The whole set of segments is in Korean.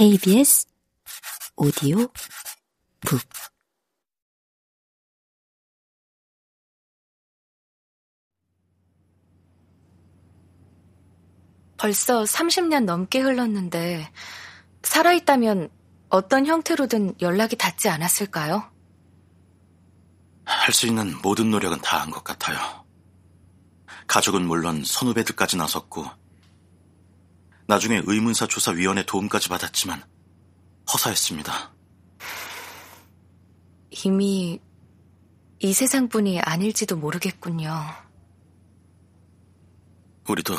KBS 오디오 북 벌써 30년 넘게 흘렀는데 살아있다면 어떤 형태로든 연락이 닿지 않았을까요? 할 수 있는 모든 노력은 다 한 것 같아요. 가족은 물론 선후배들까지 나섰고 나중에 의문사 조사위원회 도움까지 받았지만 허사했습니다. 이미 이 세상뿐이 아닐지도 모르겠군요. 우리도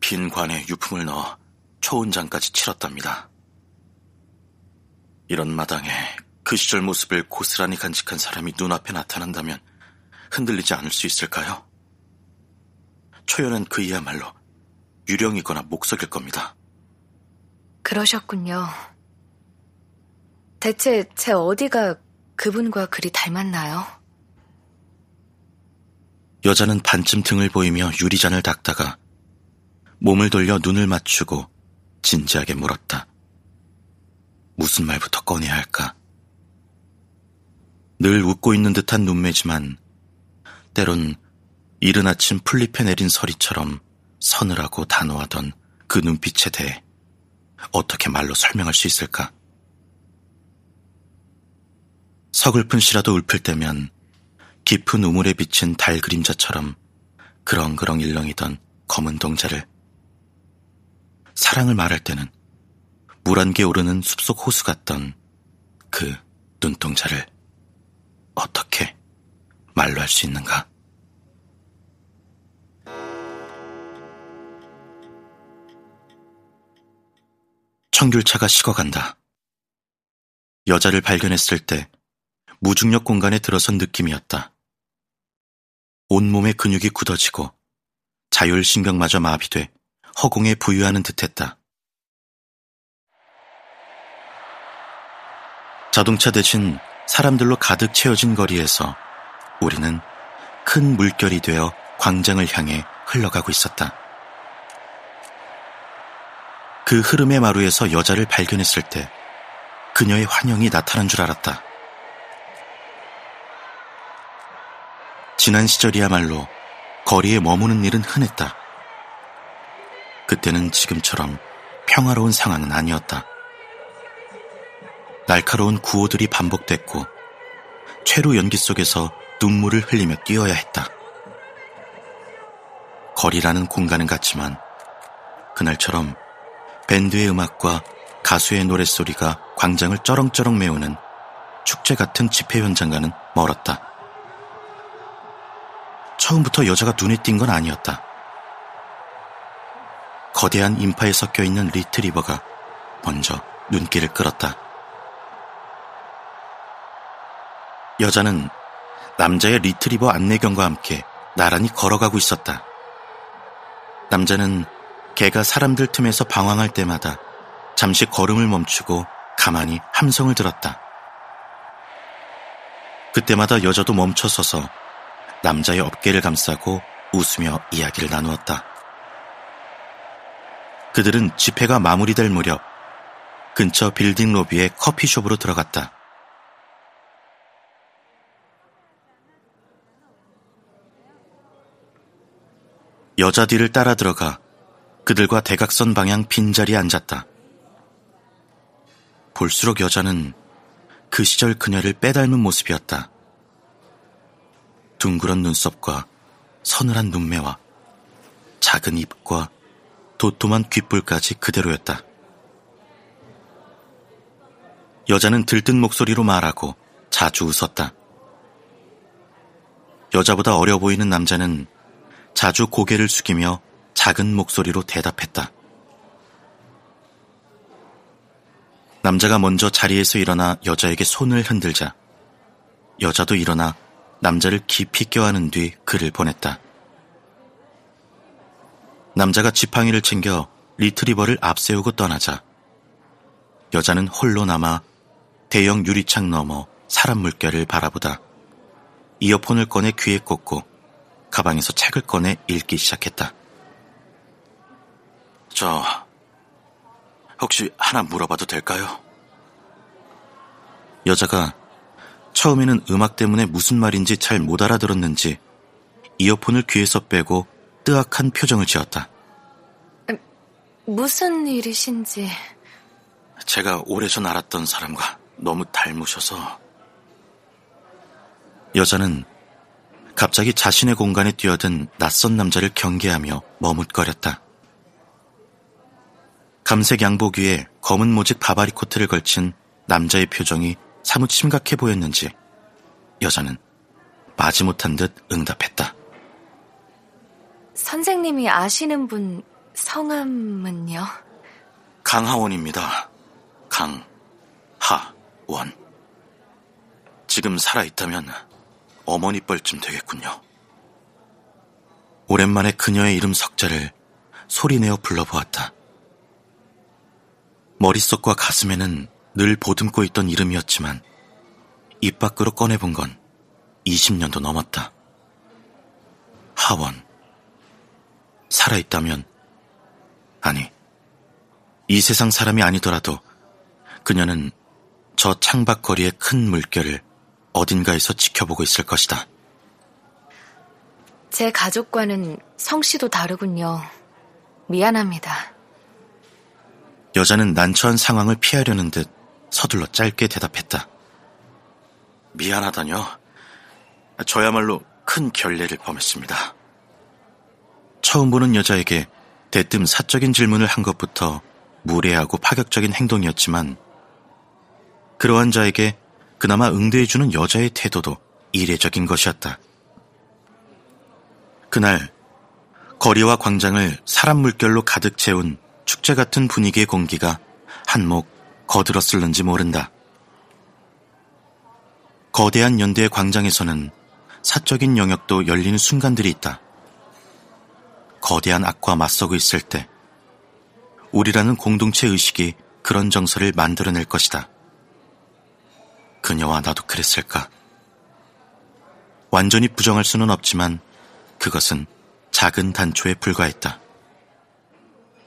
빈 관에 유품을 넣어 초혼장까지 치렀답니다. 이런 마당에 그 시절 모습을 고스란히 간직한 사람이 눈앞에 나타난다면 흔들리지 않을 수 있을까요? 초연한 그이야말로 유령이거나 목석일 겁니다. 그러셨군요. 대체 제 어디가 그분과 그리 닮았나요? 여자는 반쯤 등을 보이며 유리잔을 닦다가 몸을 돌려 눈을 맞추고 진지하게 물었다. 무슨 말부터 꺼내야 할까? 늘 웃고 있는 듯한 눈매지만 때론 이른 아침 풀잎에 내린 서리처럼 서늘하고 단호하던 그 눈빛에 대해 어떻게 말로 설명할 수 있을까? 서글픈 시라도 읊을 때면 깊은 우물에 비친 달 그림자처럼 그렁그렁 일렁이던 검은 동자를 사랑을 말할 때는 물 한 개 오르는 숲속 호수 같던 그 눈동자를 어떻게 말로 할 수 있는가? 청귤차가 식어간다. 여자를 발견했을 때 무중력 공간에 들어선 느낌이었다. 온몸의 근육이 굳어지고 자율신경마저 마비돼 허공에 부유하는 듯했다. 자동차 대신 사람들로 가득 채워진 거리에서 우리는 큰 물결이 되어 광장을 향해 흘러가고 있었다. 그 흐름의 마루에서 여자를 발견했을 때 그녀의 환영이 나타난 줄 알았다. 지난 시절이야말로 거리에 머무는 일은 흔했다. 그때는 지금처럼 평화로운 상황은 아니었다. 날카로운 구호들이 반복됐고 최루 연기 속에서 눈물을 흘리며 뛰어야 했다. 거리라는 공간은 같지만 그날처럼 밴드의 음악과 가수의 노랫소리가 광장을 쩌렁쩌렁 메우는 축제 같은 집회 현장과는 멀었다. 처음부터 여자가 눈에 띈 건 아니었다. 거대한 인파에 섞여 있는 리트리버가 먼저 눈길을 끌었다. 여자는 남자의 리트리버 안내견과 함께 나란히 걸어가고 있었다. 남자는 개가 사람들 틈에서 방황할 때마다 잠시 걸음을 멈추고 가만히 함성을 들었다. 그때마다 여자도 멈춰서서 남자의 어깨를 감싸고 웃으며 이야기를 나누었다. 그들은 집회가 마무리될 무렵 근처 빌딩 로비의 커피숍으로 들어갔다. 여자 뒤를 따라 들어가 그들과 대각선 방향 빈자리에 앉았다. 볼수록 여자는 그 시절 그녀를 빼닮은 모습이었다. 둥그런 눈썹과 서늘한 눈매와 작은 입과 도톰한 귓불까지 그대로였다. 여자는 들뜬 목소리로 말하고 자주 웃었다. 여자보다 어려 보이는 남자는 자주 고개를 숙이며 작은 목소리로 대답했다. 남자가 먼저 자리에서 일어나 여자에게 손을 흔들자 여자도 일어나 남자를 깊이 껴안은 뒤 그를 보냈다. 남자가 지팡이를 챙겨 리트리버를 앞세우고 떠나자 여자는 홀로 남아 대형 유리창 너머 사람 물결을 바라보다 이어폰을 꺼내 귀에 꽂고 가방에서 책을 꺼내 읽기 시작했다. 저, 혹시 하나 물어봐도 될까요? 여자가 처음에는 음악 때문에 무슨 말인지 잘 못 알아들었는지 이어폰을 귀에서 빼고 뜨악한 표정을 지었다. 무슨 일이신지. 제가 오래전 알았던 사람과 너무 닮으셔서. 여자는 갑자기 자신의 공간에 뛰어든 낯선 남자를 경계하며 머뭇거렸다. 감색 양복 위에 검은 모직 바바리 코트를 걸친 남자의 표정이 사뭇 심각해 보였는지 여자는 마지못한 듯 응답했다. 선생님이 아시는 분 성함은요? 강하원입니다. 강하원. 지금 살아있다면 어머니 뻘쯤 되겠군요. 오랜만에 그녀의 이름 석자를 소리내어 불러보았다. 머릿속과 가슴에는 늘 보듬고 있던 이름이었지만 입 밖으로 꺼내본 건 20년도 넘었다. 하원. 살아있다면, 아니, 이 세상 사람이 아니더라도 그녀는 저 창밖거리의 큰 물결을 어딘가에서 지켜보고 있을 것이다. 제 가족과는 성씨도 다르군요. 미안합니다. 여자는 난처한 상황을 피하려는 듯 서둘러 짧게 대답했다. 미안하다뇨. 저야말로 큰 결례를 범했습니다. 처음 보는 여자에게 대뜸 사적인 질문을 한 것부터 무례하고 파격적인 행동이었지만 그러한 자에게 그나마 응대해주는 여자의 태도도 이례적인 것이었다. 그날 거리와 광장을 사람 물결로 가득 채운 축제 같은 분위기의 공기가 한몫 거들었을는지 모른다. 거대한 연대의 광장에서는 사적인 영역도 열리는 순간들이 있다. 거대한 악과 맞서고 있을 때 우리라는 공동체 의식이 그런 정서를 만들어낼 것이다. 그녀와 나도 그랬을까? 완전히 부정할 수는 없지만 그것은 작은 단초에 불과했다.